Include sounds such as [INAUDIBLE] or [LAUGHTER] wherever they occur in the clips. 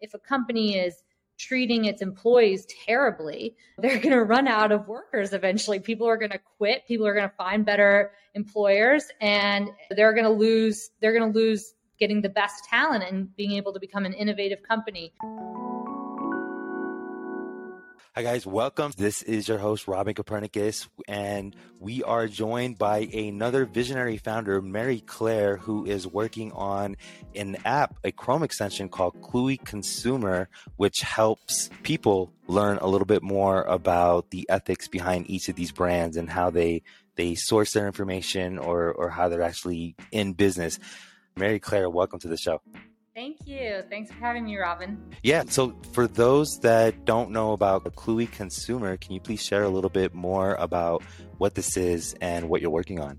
if a company is treating its employees terribly, they're going to run out of workers eventually. People are going to quit, people are going to find better employers and they're going to lose they're going to lose getting the best talent and being able to become an innovative company. Hi, guys. Welcome. This is your host, Robin Copernicus, and we are joined by another visionary founder, Mary Claire, who is working on an app, a Chrome extension called Cluey Consumer, which helps people learn a little bit more about the ethics behind each of these brands and how they they source their information or or how they're actually in business. Mary Claire, welcome to the show. Thank you. Thanks for having me, Robin. Yeah. So, for those that don't know about the Cluey Consumer, can you please share a little bit more about what this is and what you're working on?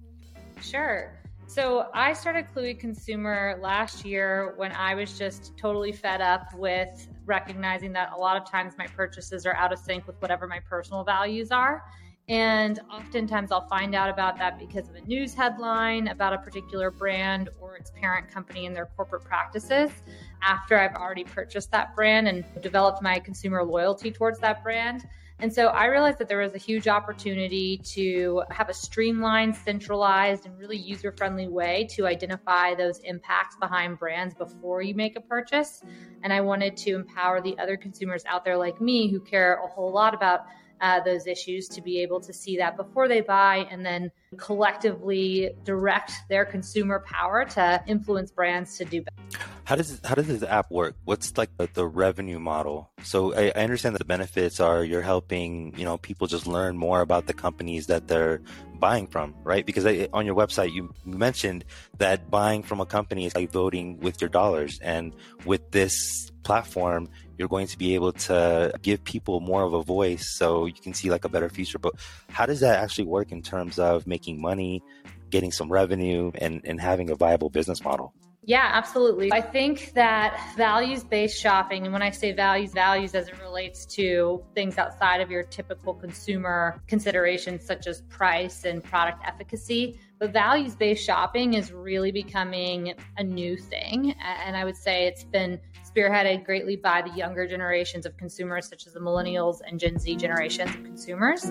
Sure. So, I started Cluey Consumer last year when I was just totally fed up with recognizing that a lot of times my purchases are out of sync with whatever my personal values are. And oftentimes I'll find out about that because of a news headline about a particular brand or its parent company and their corporate practices after I've already purchased that brand and developed my consumer loyalty towards that brand. And so I realized that there was a huge opportunity to have a streamlined, centralized, and really user friendly way to identify those impacts behind brands before you make a purchase. And I wanted to empower the other consumers out there like me who care a whole lot about uh, those issues to be able to see that before they buy and then collectively direct their consumer power to influence brands to do better. How does how does this app work? What's like the, the revenue model? So I, I, understand that the benefits are you're helping you know people just learn more about the companies that they're buying from, right? Because I, on your website you mentioned that buying from a company is like voting with your dollars, and with this platform you're going to be able to give people more of a voice so you can see like a better future. But how does that actually work in terms of making money, getting some revenue, and, and having a viable business model? Yeah, absolutely. I think that values based shopping, and when I say values, values as it relates to things outside of your typical consumer considerations, such as price and product efficacy, but values based shopping is really becoming a new thing. And I would say it's been spearheaded greatly by the younger generations of consumers, such as the millennials and Gen Z generations of consumers.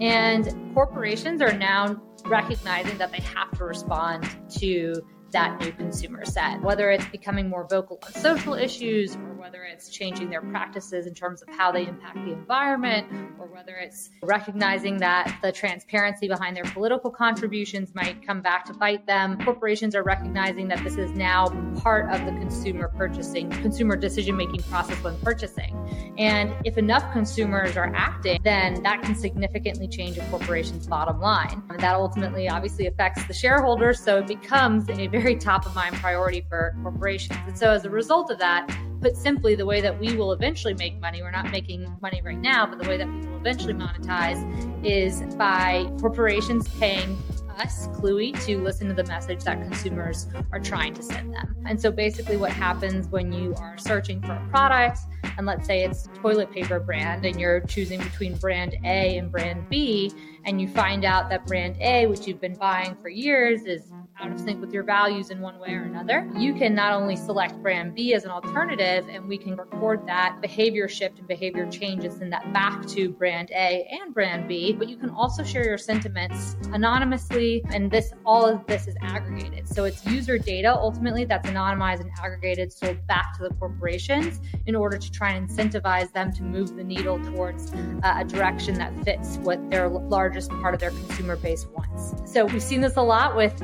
And corporations are now recognizing that they have to respond to that new consumer set, whether it's becoming more vocal on social issues or whether it's changing their practices in terms of how they impact the environment or whether it's recognizing that the transparency behind their political contributions might come back to bite them. Corporations are recognizing that this is now part of the consumer purchasing, consumer decision making process when purchasing. And if enough consumers are acting, then that can significantly change a corporation's bottom line. And that ultimately obviously affects the shareholders. So it becomes a very top of mind priority for corporations. And so as a result of that, put simply, the way that we will eventually make money, we're not making money right now, but the way that we will eventually monetize is by corporations paying us, Cluey, to listen to the message that consumers are trying to send them. And so basically, what happens when you are searching for a product, and let's say it's toilet paper brand, and you're choosing between brand A and brand B, and you find out that brand A, which you've been buying for years, is out of sync with your values in one way or another, you can not only select brand B as an alternative and we can record that behavior shift and behavior changes and that back to brand A and brand B, but you can also share your sentiments anonymously and this all of this is aggregated. So it's user data ultimately that's anonymized and aggregated sold back to the corporations in order to try and incentivize them to move the needle towards uh, a direction that fits what their largest part of their consumer base wants. So we've seen this a lot with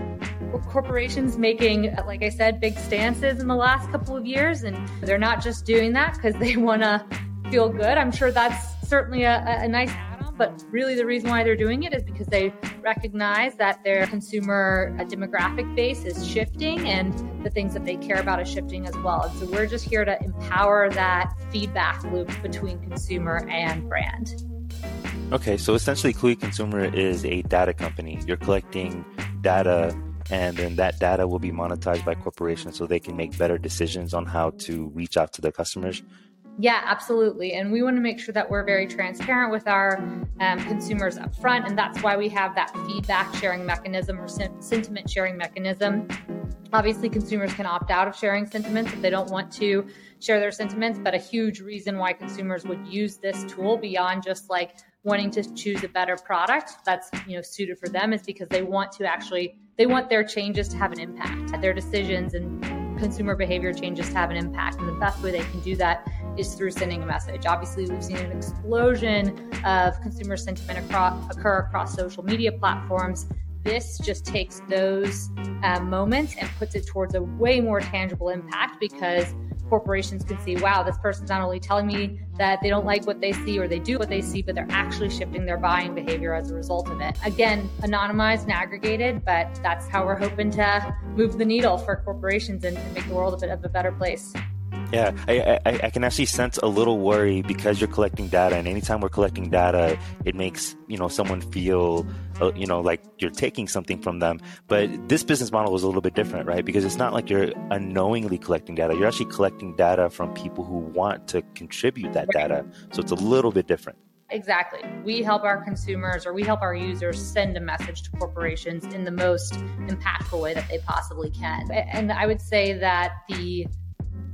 corporations making, like I said, big stances in the last couple of years. And they're not just doing that because they [LAUGHS] want to feel good. I'm sure that's certainly a, a nice add on, but really the reason why they're doing it is because they recognize that their consumer uh, demographic base is shifting and the things that they care about is shifting as well. And so we're just here to empower that feedback loop between consumer and brand. Okay, so essentially, Cluey Consumer is a data company. You're collecting data and then that data will be monetized by corporations so they can make better decisions on how to reach out to their customers yeah, absolutely. And we want to make sure that we're very transparent with our um, consumers up front. And that's why we have that feedback sharing mechanism or sen- sentiment sharing mechanism Obviously, consumers can opt out of sharing sentiments if they don't want to share their sentiments, but a huge reason why consumers would use this tool beyond just like wanting to choose a better product that's you know suited for them is because they want to actually they want their changes to have an impact their decisions and consumer behavior changes to have an impact. And the best way they can do that is through sending a message. Obviously we've seen an explosion of consumer sentiment across, occur across social media platforms this just takes those uh, moments and puts it towards a way more tangible impact because corporations can see, wow, this person's not only telling me that they don't like what they see or they do what they see, but they're actually shifting their buying behavior as a result of it. Again, anonymized and aggregated, but that's how we're hoping to move the needle for corporations and, and make the world a bit of a better place. Yeah, I, I, I, can actually sense a little worry because you're collecting data, and anytime we're collecting data, it makes you know someone feel uh, you know like you're taking something from them. But this business model is a little bit different, right? Because it's not like you're unknowingly collecting data; you're actually collecting data from people who want to contribute that data. So it's a little bit different. Exactly. We help our consumers or we help our users send a message to corporations in the most impactful way that they possibly can. And I would say that the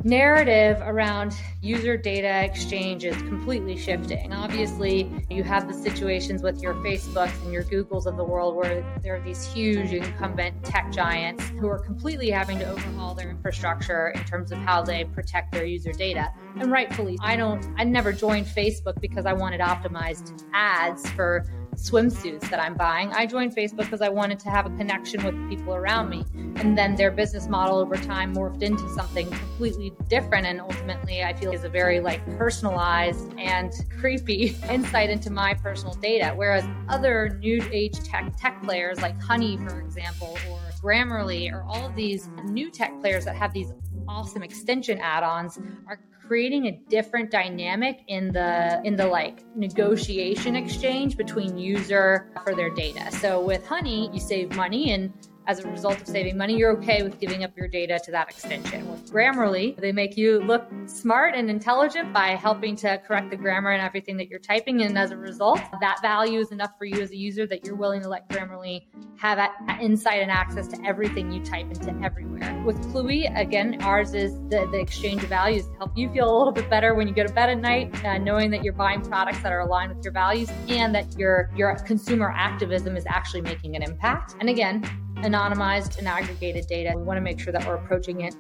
narrative around user data exchange is completely shifting. Obviously, you have the situations with your Facebooks and your Googles of the world where there are these huge incumbent tech giants who are completely having to overhaul their infrastructure in terms of how they protect their user data. And rightfully, I don't I never joined Facebook because I wanted optimized ads for swimsuits that I'm buying. I joined Facebook because I wanted to have a connection with people around me. And then their business model over time morphed into something completely different. And ultimately, I feel is a very like personalized and creepy [LAUGHS] insight into my personal data. Whereas other new age tech tech players like Honey, for example, or Grammarly, or all of these new tech players that have these awesome extension add-ons are creating a different dynamic in the in the like negotiation exchange between user for their data. So with Honey, you save money and as a result of saving money, you're okay with giving up your data to that extension. With Grammarly, they make you look smart and intelligent by helping to correct the grammar and everything that you're typing. And as a result, that value is enough for you as a user that you're willing to let Grammarly have insight and access to everything you type into everywhere. With Cluey, again, ours is the, the exchange of values to help you feel a little bit better when you go to bed at night, uh, knowing that you're buying products that are aligned with your values and that your, your consumer activism is actually making an impact. And again, anonymized and aggregated data. We want to make sure that we're approaching it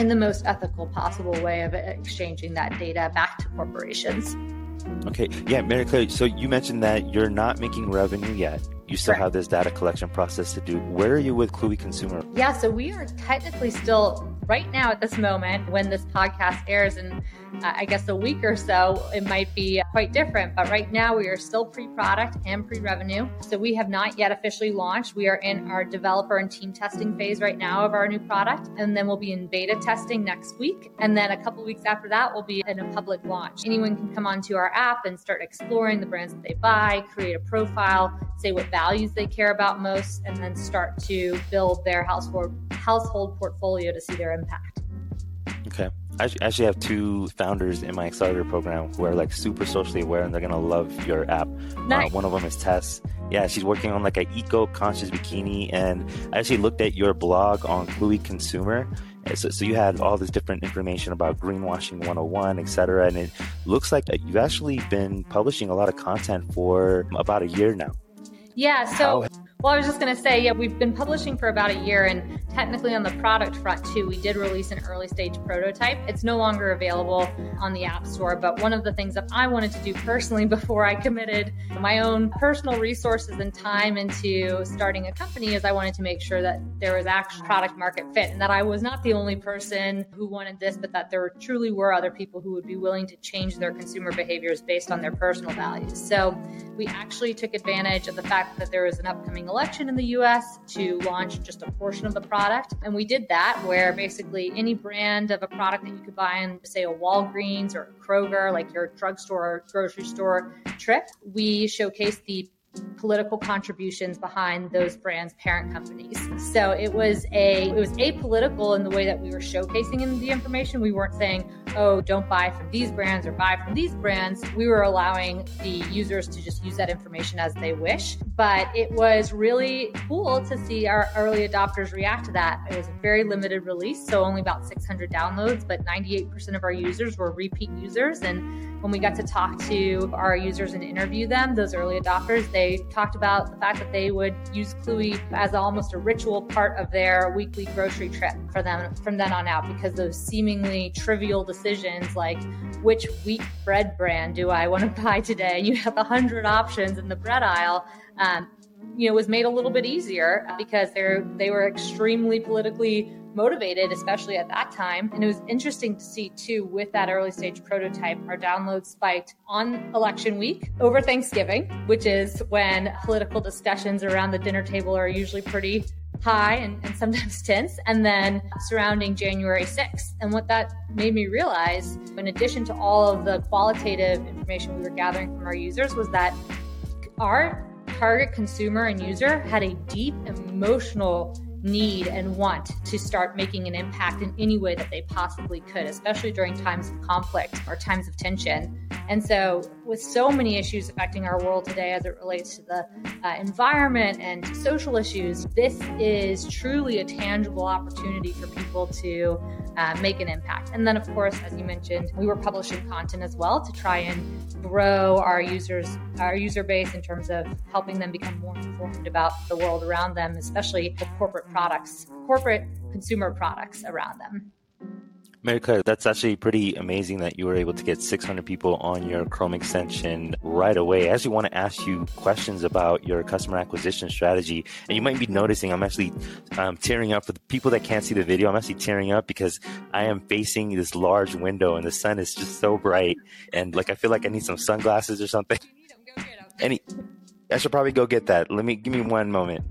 in the most ethical possible way of exchanging that data back to corporations. Okay, yeah, Mary Claire. So you mentioned that you're not making revenue yet. You still have this data collection process to do. Where are you with Cluey Consumer? Yeah, so we are technically still right now at this moment when this podcast airs in uh, I guess a week or so, it might be quite different. But right now we are still pre-product and pre-revenue. So we have not yet officially launched. We are in our developer and team testing phase right now of our new product. And then we'll be in beta testing next week. And then a couple weeks after that, we'll be in a public launch. Anyone can come onto our app and start exploring the brands that they buy, create a profile, say what values they care about most, and then start to build their household household portfolio to see their impact. Okay. I actually have two founders in my accelerator program who are like super socially aware and they're gonna love your app. Uh, nice. Uh, one of them is Tess. Yeah, she's working on like an eco-conscious bikini, and I actually looked at your blog on Cluey Consumer. So, so you had all this different information about greenwashing 101, etc. And it looks like you've actually been publishing a lot of content for about a year now. Yeah. So. How- well, I was just going to say, yeah, we've been publishing for about a year, and technically on the product front too, we did release an early stage prototype. It's no longer available on the App Store, but one of the things that I wanted to do personally [LAUGHS] before I committed my own personal resources and time into starting a company is I wanted to make sure that there was actual product market fit and that I was not the only person who wanted this, but that there truly were other people who would be willing to change their consumer behaviors based on their personal values. So we actually took advantage of the fact that there was an upcoming election in the US to launch just a portion of the product. And we did that where basically any brand of a product that you could buy in, say, a Walgreens or a Kroger, like your drugstore or grocery store trip, we showcased the political contributions behind those brands' parent companies. So it was a it was apolitical in the way that we were showcasing in the information. We weren't saying, oh, don't buy from these brands or buy from these brands. We were allowing the users to just use that information as they wish. But it was really cool to see our early adopters react to that. It was a very limited release, so only about 600 downloads, but 98% of our users were repeat users. And when we got to talk to our users and interview them, those early adopters, they talked about the fact that they would use Cluey as almost a ritual part of their weekly grocery trip for them from then on out because those seemingly trivial decisions like which wheat bread brand do I want to [LAUGHS] buy today? You have a hundred options in the bread aisle. Um, you know, was made a little bit easier because they're they were extremely politically motivated, especially at that time. And it was interesting to see too, with that early stage prototype, our downloads spiked on election week over Thanksgiving, which is when political discussions around the dinner table are usually pretty high and, and, sometimes [LAUGHS] tense, and then surrounding January 6th. And what that made me realize, in addition to all of the qualitative information we were gathering from our users, was that our target consumer and user had a deep emotional need and want to start making an impact in any way that they possibly could, especially during times of conflict or times of tension. And so, with so many issues affecting our world today as it relates to the uh, environment and social issues, this is truly a tangible opportunity for people to uh, make an impact. And then, of course, as you mentioned, we were publishing content as well to try and grow our users, our user base in terms of helping them become more informed about the world around them, especially the corporate products, corporate consumer products around them. Mary Claire, that's actually pretty amazing that you were able to get 600 people on your Chrome extension right away. I actually want to ask you questions about your customer acquisition strategy. And you might be noticing I'm actually um, tearing up for the people that can't see the video. I'm actually tearing up because I am facing this large window and the sun is just so bright. And like, I feel like I need some sunglasses or something. Any, I should probably go get that. Let me, give me one moment.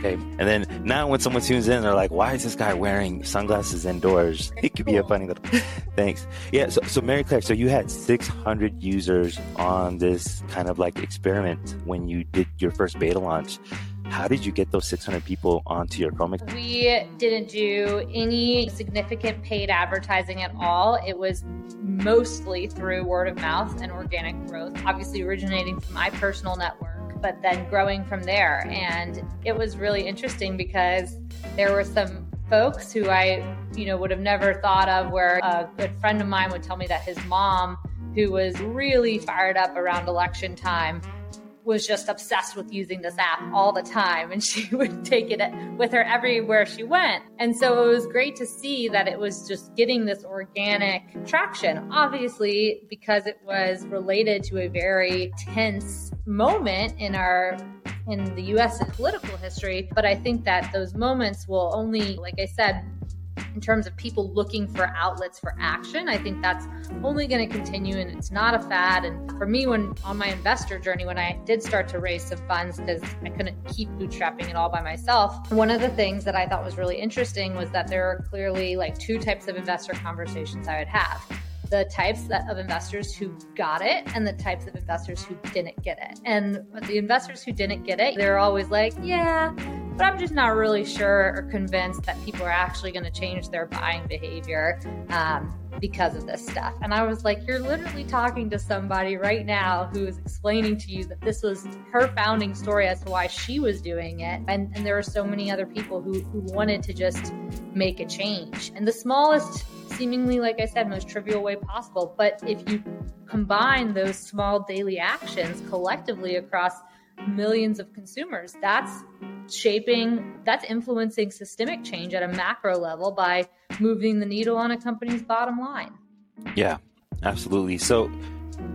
Okay. And then now when someone tunes in, they're like, why is this guy wearing sunglasses indoors? [LAUGHS] It could be a funny little, [LAUGHS] thanks. Yeah. So, so Mary Claire, so you had 600 users on this kind of like experiment when you did your first beta launch. How did you get those 600 people onto your Chrome? We didn't do any significant paid advertising at all. It was mostly through word of mouth and organic growth, obviously originating from my personal network but then growing from there. And it was really interesting because there were some folks who I, you know, would have never thought of where a good friend of mine would tell me that his mom, who was really fired up around election time, was just obsessed with using this app all the time and [LAUGHS] she would take it with her everywhere she went. And so it was great to see that it was just getting this organic traction. Obviously, because it was related to a very tense moment in our in the US political history, but I think that those moments will only like I said in terms of people looking for outlets for action. I think that's only going to continue and it's not a fad. And for me, when on my investor journey, when I did start to raise some funds because I couldn't keep bootstrapping it all by myself, one of the things that I thought was really interesting was that there are clearly like two types of investor conversations I would have the types of investors who got it and the types of investors who didn't get it. And the investors who didn't get it, they're always like, yeah, but I'm just not really sure or convinced that people are actually going to change their buying behavior um, because of this stuff. And I was like, you're literally talking to somebody right now who is explaining to you that this was her founding story as to why she was doing it. And, and there are so many other people who, who wanted to just make a change. And the smallest seemingly, like I said, most trivial way possible. But if you combine those small daily actions collectively across millions of consumers, that's shaping, that's influencing systemic change at a macro level by moving the needle on a company's bottom line. Yeah, absolutely. So,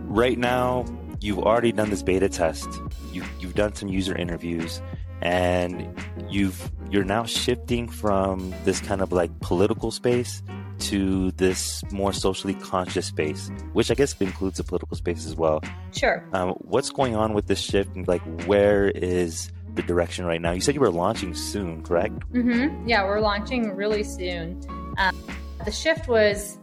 right now, you've already done this beta test. You've, you've done some user interviews, and you've you're now shifting from this kind of like political space to this more socially conscious space, which I guess includes the political space as well. Sure. Um, what's going on with this shift? And Like, where is the direction right now? You said you were launching soon, correct? Mm-hmm. Yeah, we're launching really soon. Um, the shift was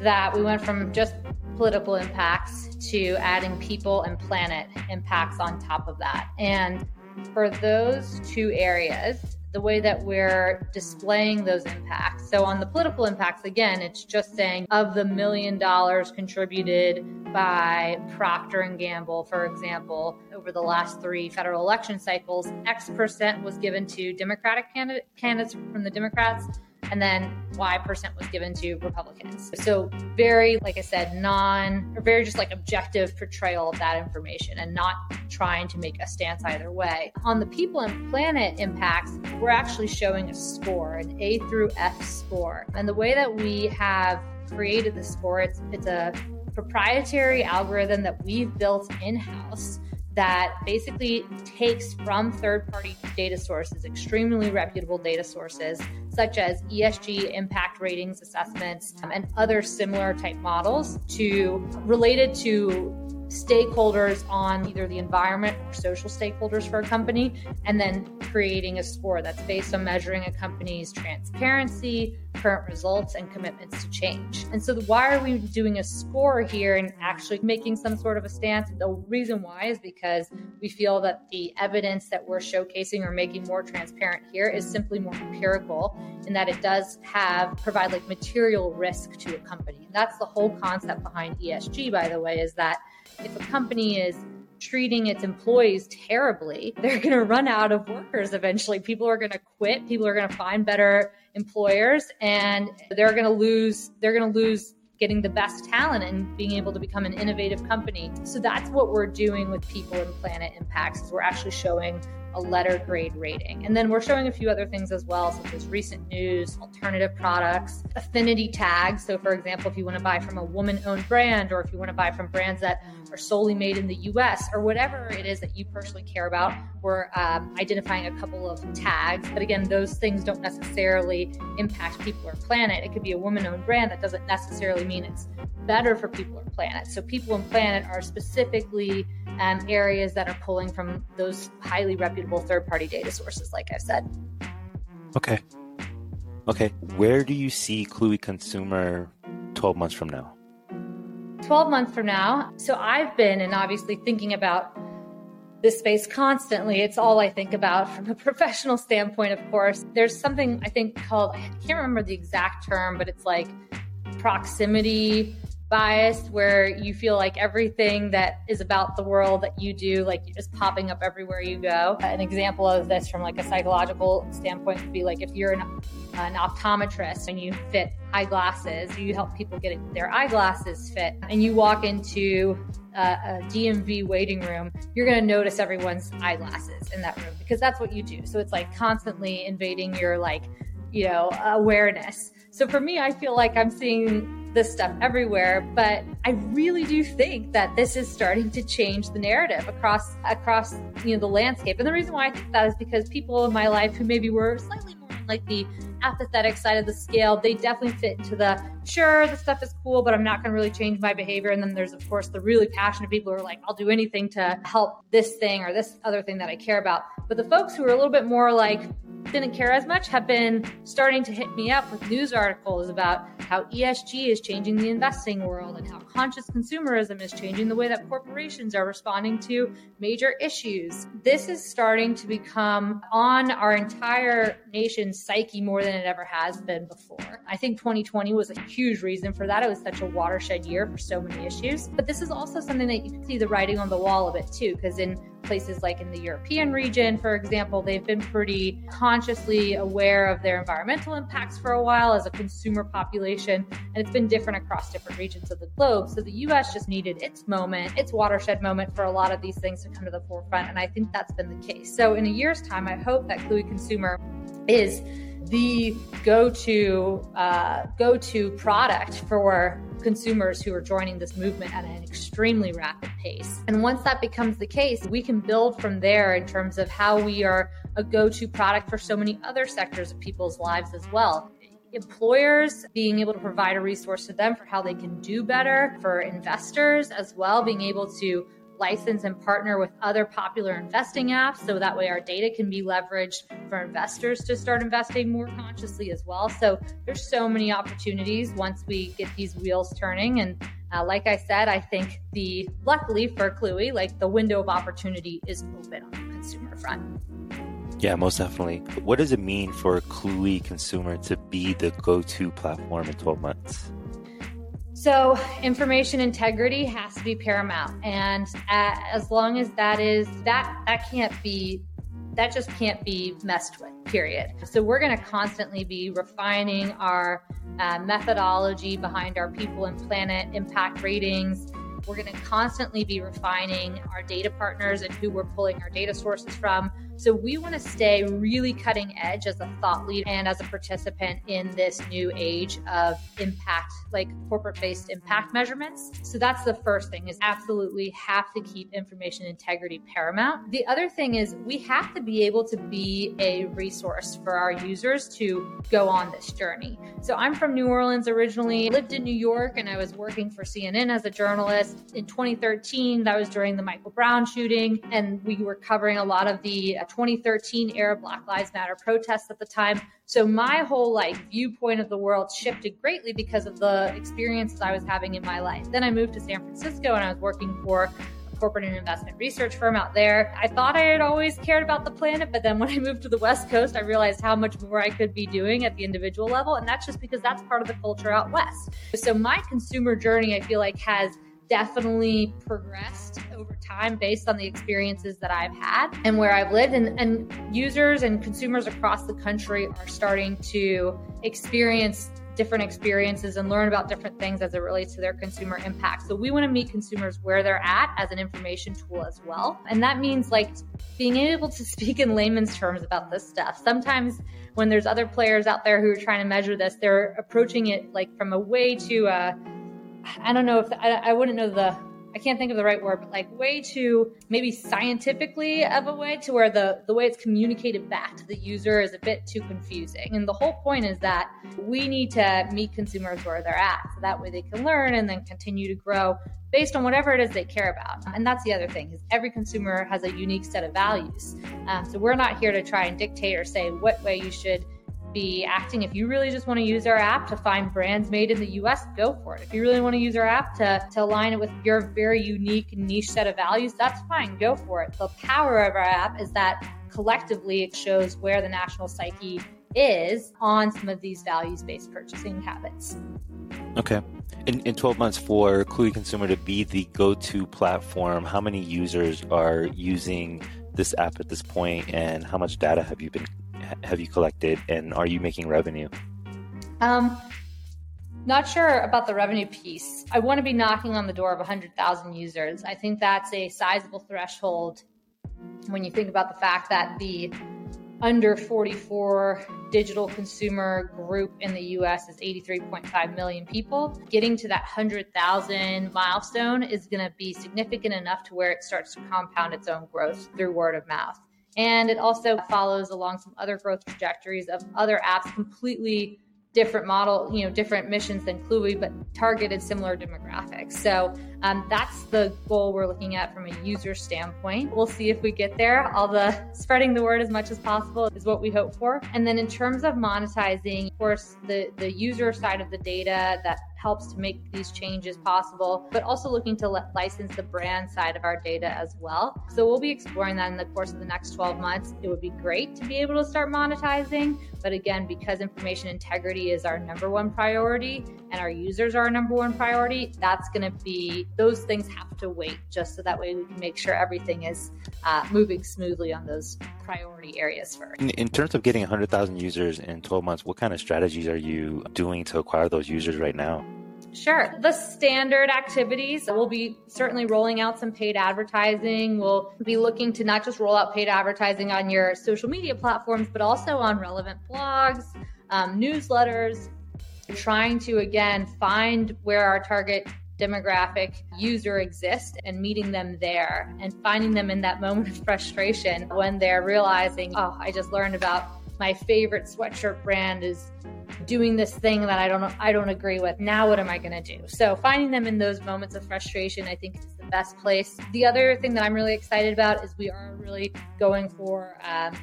that we went from just political impacts to adding people and planet impacts on top of that. And for those two areas, the way that we're displaying those impacts. So on the political impacts, again, it's just saying of the million dollars contributed by Procter and Gamble, for example, over the last three federal election cycles, X percent was given to Democratic candidate, candidates from the Democrats and then Y percent was given to Republicans. So very, like I said, non or very just like objective portrayal of that information and not trying to make a stance either way. On the people and planet impacts, we're actually showing a score, an A through F score. And the way that we have created the score, it's, it's a proprietary algorithm that we've built in-house that basically takes from third party data sources, extremely reputable data sources, such as ESG impact ratings assessments um, and other similar type models to related to stakeholders on either the environment or social stakeholders for a company, and then creating a score that's based on measuring a company's transparency, current results, and commitments to change. And so, why are we doing a score here and actually making some sort of a stance? The reason why is because we feel that the evidence that we're showcasing or making more transparent here is simply more empirical in that it does have provide like material risk to a company. And that's the whole concept behind ESG, by the way, is that if a company is treating its employees terribly, they're going to run out of workers eventually. People are going to quit, people are going to find better employers and they're going to lose they're going to lose getting the best talent and being able to become an innovative company. So that's what we're doing with people and planet impacts. is We're actually showing a letter grade rating. And then we're showing a few other things as well, such as recent news, alternative products, affinity tags. So, for example, if you want to buy from a woman owned brand, or if you want to buy from brands that are solely made in the US, or whatever it is that you personally care about, we're um, identifying a couple of tags. But again, those things don't necessarily impact people or planet. It could be a woman owned brand that doesn't necessarily mean it's better for people or planet. So, people and planet are specifically um, areas that are pulling from those highly reputable third party data sources, like I said. Okay. Okay. Where do you see Cluey Consumer 12 months from now? 12 months from now. So I've been, and obviously thinking about this space constantly. It's all I think about from a [LAUGHS] professional standpoint, of course. There's something I think called, I can't remember the exact term, but it's like proximity biased where you feel like everything that is about the world that you do like is popping up everywhere you go an example of this from like a psychological standpoint would be like if you're an, an optometrist and you fit eyeglasses you help people get their eyeglasses fit and you walk into a, a DMV waiting room, you're going to notice everyone's eyeglasses in that room because that's what you do. So it's like constantly invading your like, you know, awareness. So for me, I feel like I'm seeing this stuff everywhere, but I really do think that this is starting to change the narrative across across you know the landscape. And the reason why I think that is because people in my life who maybe were slightly more like the apathetic side of the scale, they definitely fit into the sure, the stuff is cool, but I'm not going to really change my behavior. And then there's, of course, the really passionate people who are like, I'll do anything to help this thing or this other thing that I care about. But the folks who are a little bit more like, didn't care as much have been starting to hit me up with news articles about how ESG is changing the investing world and how conscious consumerism is changing the way that corporations are responding to major issues. This is starting to become on our entire nation's psyche more than it ever has been before. I think 2020 was a huge reason for that. It was such a watershed year for so many issues. But this is also something that you can see the writing on the wall of it too, because in places like in the European region, for example, they've been pretty consciously aware of their environmental impacts for a while as a consumer population, and it's been different across different regions of the globe. So the US just needed its moment, its watershed moment for a lot of these things to come to the forefront, and I think that's been the case. So in a year's time, I hope that Cluey Consumer is the go-to uh, go-to product for consumers who are joining this movement at an extremely rapid pace. And once that becomes the case, we can build from there in terms of how we are a go-to product for so many other sectors of people's lives as well employers being able to provide a resource to them for how they can do better, for investors as well, being able to license and partner with other popular investing apps so that way our data can be leveraged for investors to start investing more consciously as well. So there's so many opportunities once we get these wheels turning and uh, like I said, I think the luckily for Cluey, like the window of opportunity is open on the consumer front. Yeah, most definitely. What does it mean for Cluey consumer to be the go-to platform in 12 months? So, information integrity has to be paramount, and as long as that is that that can't be that just can't be messed with. Period. So we're going to constantly be refining our uh, methodology behind our people and planet impact ratings we're going to constantly be refining our data partners and who we're pulling our data sources from. So we want to stay really cutting edge as a thought leader and as a participant in this new age of impact, like corporate based impact measurements. So that's the first thing is absolutely have to keep information integrity paramount. The other thing is we have to be able to be a resource for our users to go on this journey. So I'm from New Orleans originally, lived in New York and I was working for CNN as a journalist in 2013. That was during the Michael Brown shooting. And we were covering a lot of the uh, 2013 era Black Lives Matter protests at the time. So my whole like viewpoint of the world shifted greatly because of the experiences I was having in my life. Then I moved to San Francisco and I was working for a corporate and investment research firm out there. I thought I had always cared about the planet, but then when I moved to the West Coast, I realized how much more I could be doing at the individual level. And that's just because that's part of the culture out West. So my consumer journey, I feel like, has definitely progressed over time based on the experiences that I've had and where I've lived. And, and users and consumers across the country are starting to experience different experiences and learn about different things as it relates to their consumer impact. So we want to meet consumers where they're at as an information tool as well. And that means like being able to [LAUGHS] speak in layman's terms about this stuff. Sometimes when there's other players out there who are trying to measure this, they're approaching it like from a way to uh, I don't know if I, I wouldn't know the I can't think of the right word, but like way too maybe scientifically of a way to where the the way it's communicated back to the user is a bit too confusing. And the whole point is that we need to meet consumers where they're at, so that way they can learn and then continue to grow based on whatever it is they care about. And that's the other thing is every consumer has a unique set of values. Um, so we're not here to try and dictate or say what way you should be acting. If you really just want to use our app to find brands made in the US, go for it. If you really want to use our app to, to align it with your very unique niche set of values, that's fine, go for it. The power of our app is that collectively it shows where the national psyche is on some of these values based purchasing habits. Okay. In, in 12 months for Cluey Consumer to be the go to platform, how many users are using this app at this point and how much data have you been have you collected and are you making revenue? Um, not sure about the revenue piece. I want to be knocking on the door of 100,000 users. I think that's a sizable threshold when you think about the fact that the under 44 digital consumer group in the US is 83.5 million people. Getting to that 100,000 milestone is going to be significant enough to where it starts to compound its own growth through word of mouth. And it also follows along some other growth trajectories of other apps completely different model, you know, different missions than Cluey, but targeted similar demographics. So um, that's the goal we're looking at from a user standpoint. We'll see if we get there. All the [LAUGHS] spreading the word as much as possible is what we hope for. And then in terms of monetizing, of course, the the user side of the data that helps to make these changes possible, but also looking to license the brand side of our data as well. So we'll be exploring that in the course of the next 12 months. It would be great to be able to start monetizing, but again, because information integrity is our number one priority and our users are our number one priority, that's going to be, those things have to wait just so that way we can make sure everything is uh, moving smoothly on those priority areas first. In, in terms of getting 100,000 users in 12 months, what kind of strategies are you doing to acquire those users right now? Sure. The standard activities. We'll be certainly rolling out some paid advertising. We'll be looking to not just roll out paid advertising on your social media platforms, but also on relevant blogs, um, newsletters, trying to, again, find where our target demographic user exists and meeting them there and finding them in that moment of frustration when they're realizing, oh, I just learned about my favorite sweatshirt brand is doing this thing that I don't I don't agree with. Now what am I going to do? So finding them in those moments of frustration, I think is the best place. The other thing that I'm really excited about is we are really going for. Um,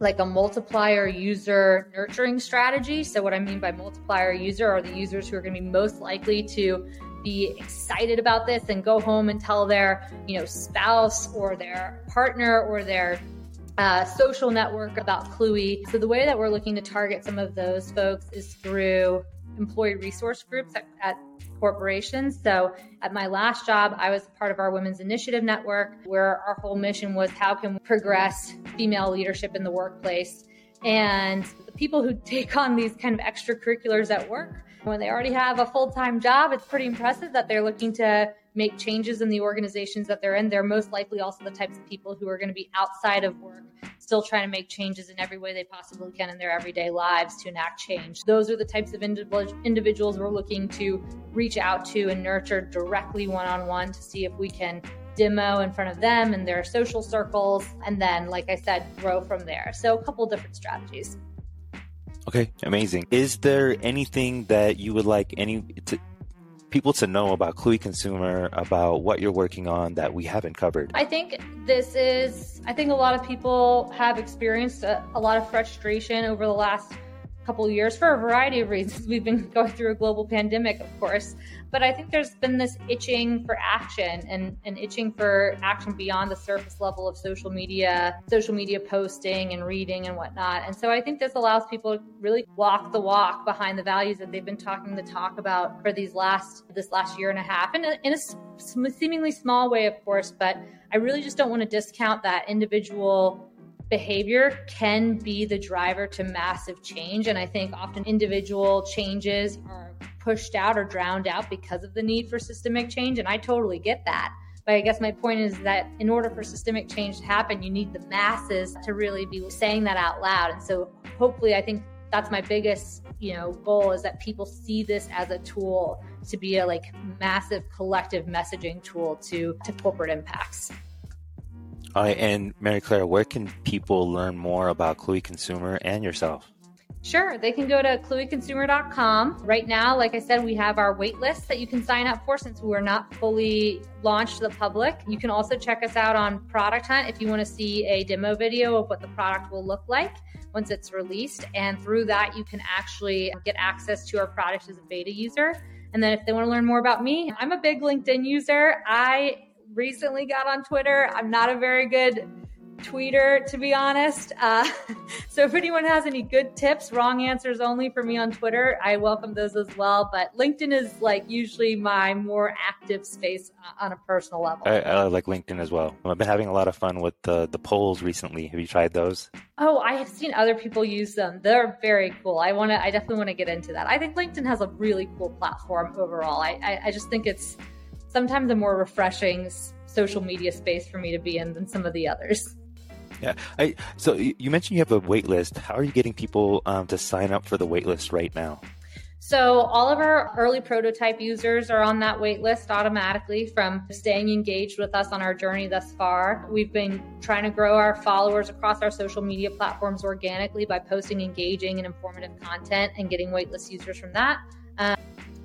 like a multiplier user nurturing strategy. So, what I mean by multiplier user are the users who are going to be most likely to be excited about this and go home and tell their, you know, spouse or their partner or their uh, social network about Cluey. So the way that we're looking to target some of those folks is through employee resource groups at, at, corporations. So at my last job, I was part of our Women's Initiative Network, where our whole mission was how can we progress female leadership in the workplace. And the people who take on these kind of extracurriculars at work, when they already have a full time job, it's pretty impressive that they're looking to make changes in the organizations that they're in. They're most likely also the types of people who are going to be outside of work, still trying to make changes in every way they possibly can in their everyday lives to enact change. Those are the types of individuals we're looking to reach out to and nurture directly one on one to see if we can demo in front of them and their social circles. And then, like I said, grow from there. So, a couple different strategies. Okay, amazing. Is there anything that you would like any to, people to know about Cluey Consumer, about what you're working on that we haven't covered? I think this is, I think a lot of people have experienced a, a lot of frustration over the last couple years for a variety of reasons. [LAUGHS] We've been going through a global pandemic, of course, but I think there's been this itching for action and, and itching for action beyond the surface level of social media, social media posting and reading and whatnot. And so I think this allows people to really walk the walk behind the values that they've been talking the talk about for these last this last year and a half, in a, in a seemingly small way, of course. But I really just don't want to discount that individual behavior can be the driver to massive change. And I think often individual changes are pushed out or drowned out because of the need for systemic change. And I totally get that. But I guess my point is that in order for systemic change to happen, you need the masses to really be saying that out loud. And so hopefully, I think that's my biggest you know goal is that people see this as a tool to be a like massive collective messaging tool to to corporate impacts all right, and Mary Claire, where can people learn more about Cluey Consumer and yourself? Sure, they can go to clueyconsumer.com. Right now, like I said, we have our wait list that you can sign up for since we're not fully launched to the public. You can also check us out on Product Hunt if you want to see a demo video of what the product will look like once it's released. And through that, you can actually get access to our product as a beta user. And then if they want to learn more about me, I'm a big LinkedIn user. I recently got on Twitter. I'm not a very good tweeter, to be honest. Uh, [LAUGHS] so if anyone has any good tips, wrong answers only for me on Twitter, I welcome those as well. But LinkedIn is like usually my more active space on a personal level. I, I like LinkedIn as well. I've been having a lot of fun with the, the polls recently. Have you tried those? Oh, I have seen other people use them. They're very cool. I want to. I definitely want to get into that. I think LinkedIn has a really cool platform overall. I, I, I just think it's sometimes a more refreshing social media space for me to be in than some of the others. Yeah. I, so you mentioned you have a wait list. How are you getting people um, to sign up for the wait list right now? So all of our early prototype users are on that wait list automatically from staying engaged with us on our journey thus far. We've been trying to grow our followers across our social media platforms organically by posting engaging and informative content and getting waitlist users from that. Um,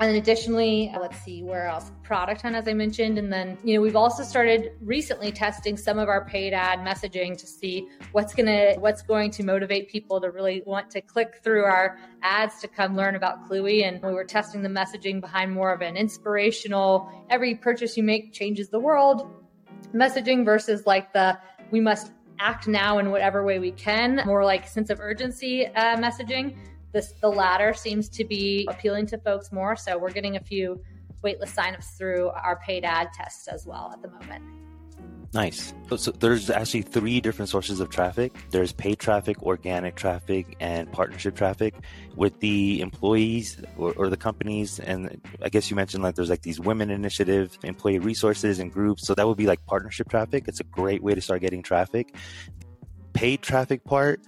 and then additionally, let's see where else. Product Hunt, as I mentioned. And then, you know, we've also started recently testing some of our paid ad messaging to see what's gonna what's going to motivate people to really want to click through our ads to come learn about Cluey. And we were testing the messaging behind more of an inspirational, every purchase you make changes the world messaging versus like the we must act now in whatever way we can, more like sense of urgency uh, messaging this the latter seems to be appealing to folks more. So we're getting a few waitlist signups through our paid ad tests as well at the moment. Nice. So there's actually three different sources of traffic. There's paid traffic, organic traffic, and partnership traffic. With the employees or, or, the companies, and I guess you mentioned like there's like these women initiative, employee resources and groups. So that would be like partnership traffic. It's a great way to start getting traffic. Paid traffic part,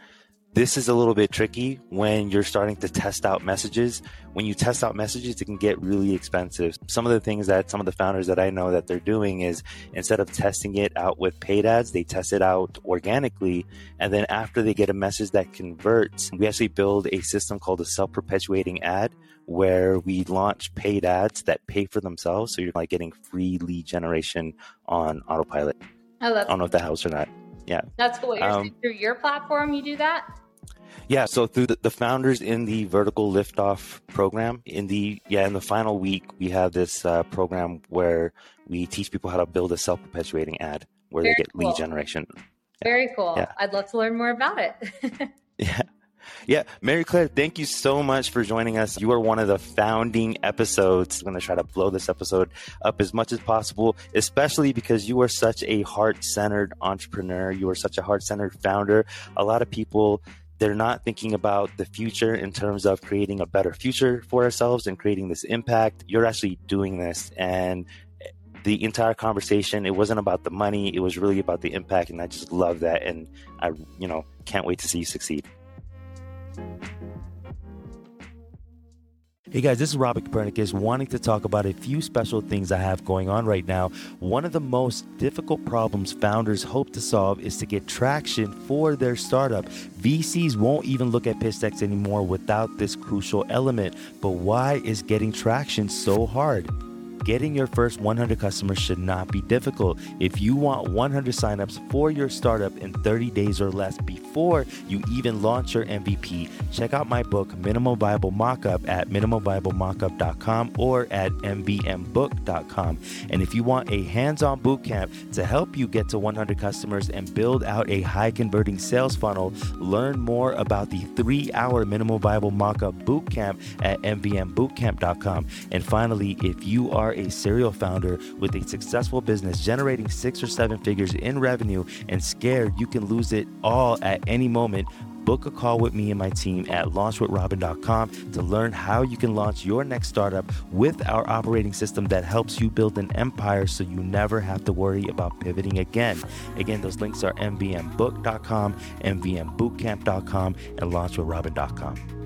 this is a little bit tricky when you're starting to test out messages. When you test out messages, it can get really expensive. Some of the things that some of the founders that I know that they're doing is instead of testing it out with paid ads, they test it out organically. And then after they get a message that converts, we actually build a system called a self perpetuating ad where we launch paid ads that pay for themselves. So you're like getting free lead generation on autopilot. Oh, that's I don't know if that helps or not. Yeah. That's cool. Um, through your platform, you do that? Yeah, so through the, the, founders in the vertical liftoff program, in the yeah, in the final week, we have this uh, program where we teach people how to build a self perpetuating ad where Very they get cool. lead generation. Very cool. Yeah. I'd love to learn more about it. [LAUGHS] yeah. Yeah, Mary Claire, thank you so much for joining us. You are one of the founding episodes. I'm going to try to blow this episode up as much as possible, especially because you are such a heart centered entrepreneur. You are such a heart centered founder. A lot of people they're not thinking about the future in terms of creating a better future for ourselves and creating this impact. You're actually doing this and the entire conversation it wasn't about the money it was really about the impact and i just love that and i you know can't wait to see you succeed Hey guys, this is Robert Copernicus wanting to talk about a few special things I have going on right now. One of the most difficult problems founders hope to solve is to get traction for their startup. VCs won't even look at pitch anymore without this crucial element. But why is getting traction so hard? Getting your first 100 customers should not be difficult. If you want 100 signups for your startup in 30 days or less before you even launch your MVP, check out my book, Minimal Viable Mockup, at minimumviablemockup.com or at mvmbook.com. And if you want a hands on bootcamp to help you get to 100 customers and build out a high converting sales funnel, learn more about the three hour Minimal Viable Mockup Bootcamp at mvmbootcamp.com. And finally, if you are are a serial founder with a successful business generating six or seven figures in revenue and scared you can lose it all at any moment, book a call with me and my team at launchwithrobin.com to learn how you can launch your next startup with our operating system that helps you build an empire so you never have to worry about pivoting again. Again, those links are mvmbook.com, mvmbootcamp.com, and launchwithrobin.com.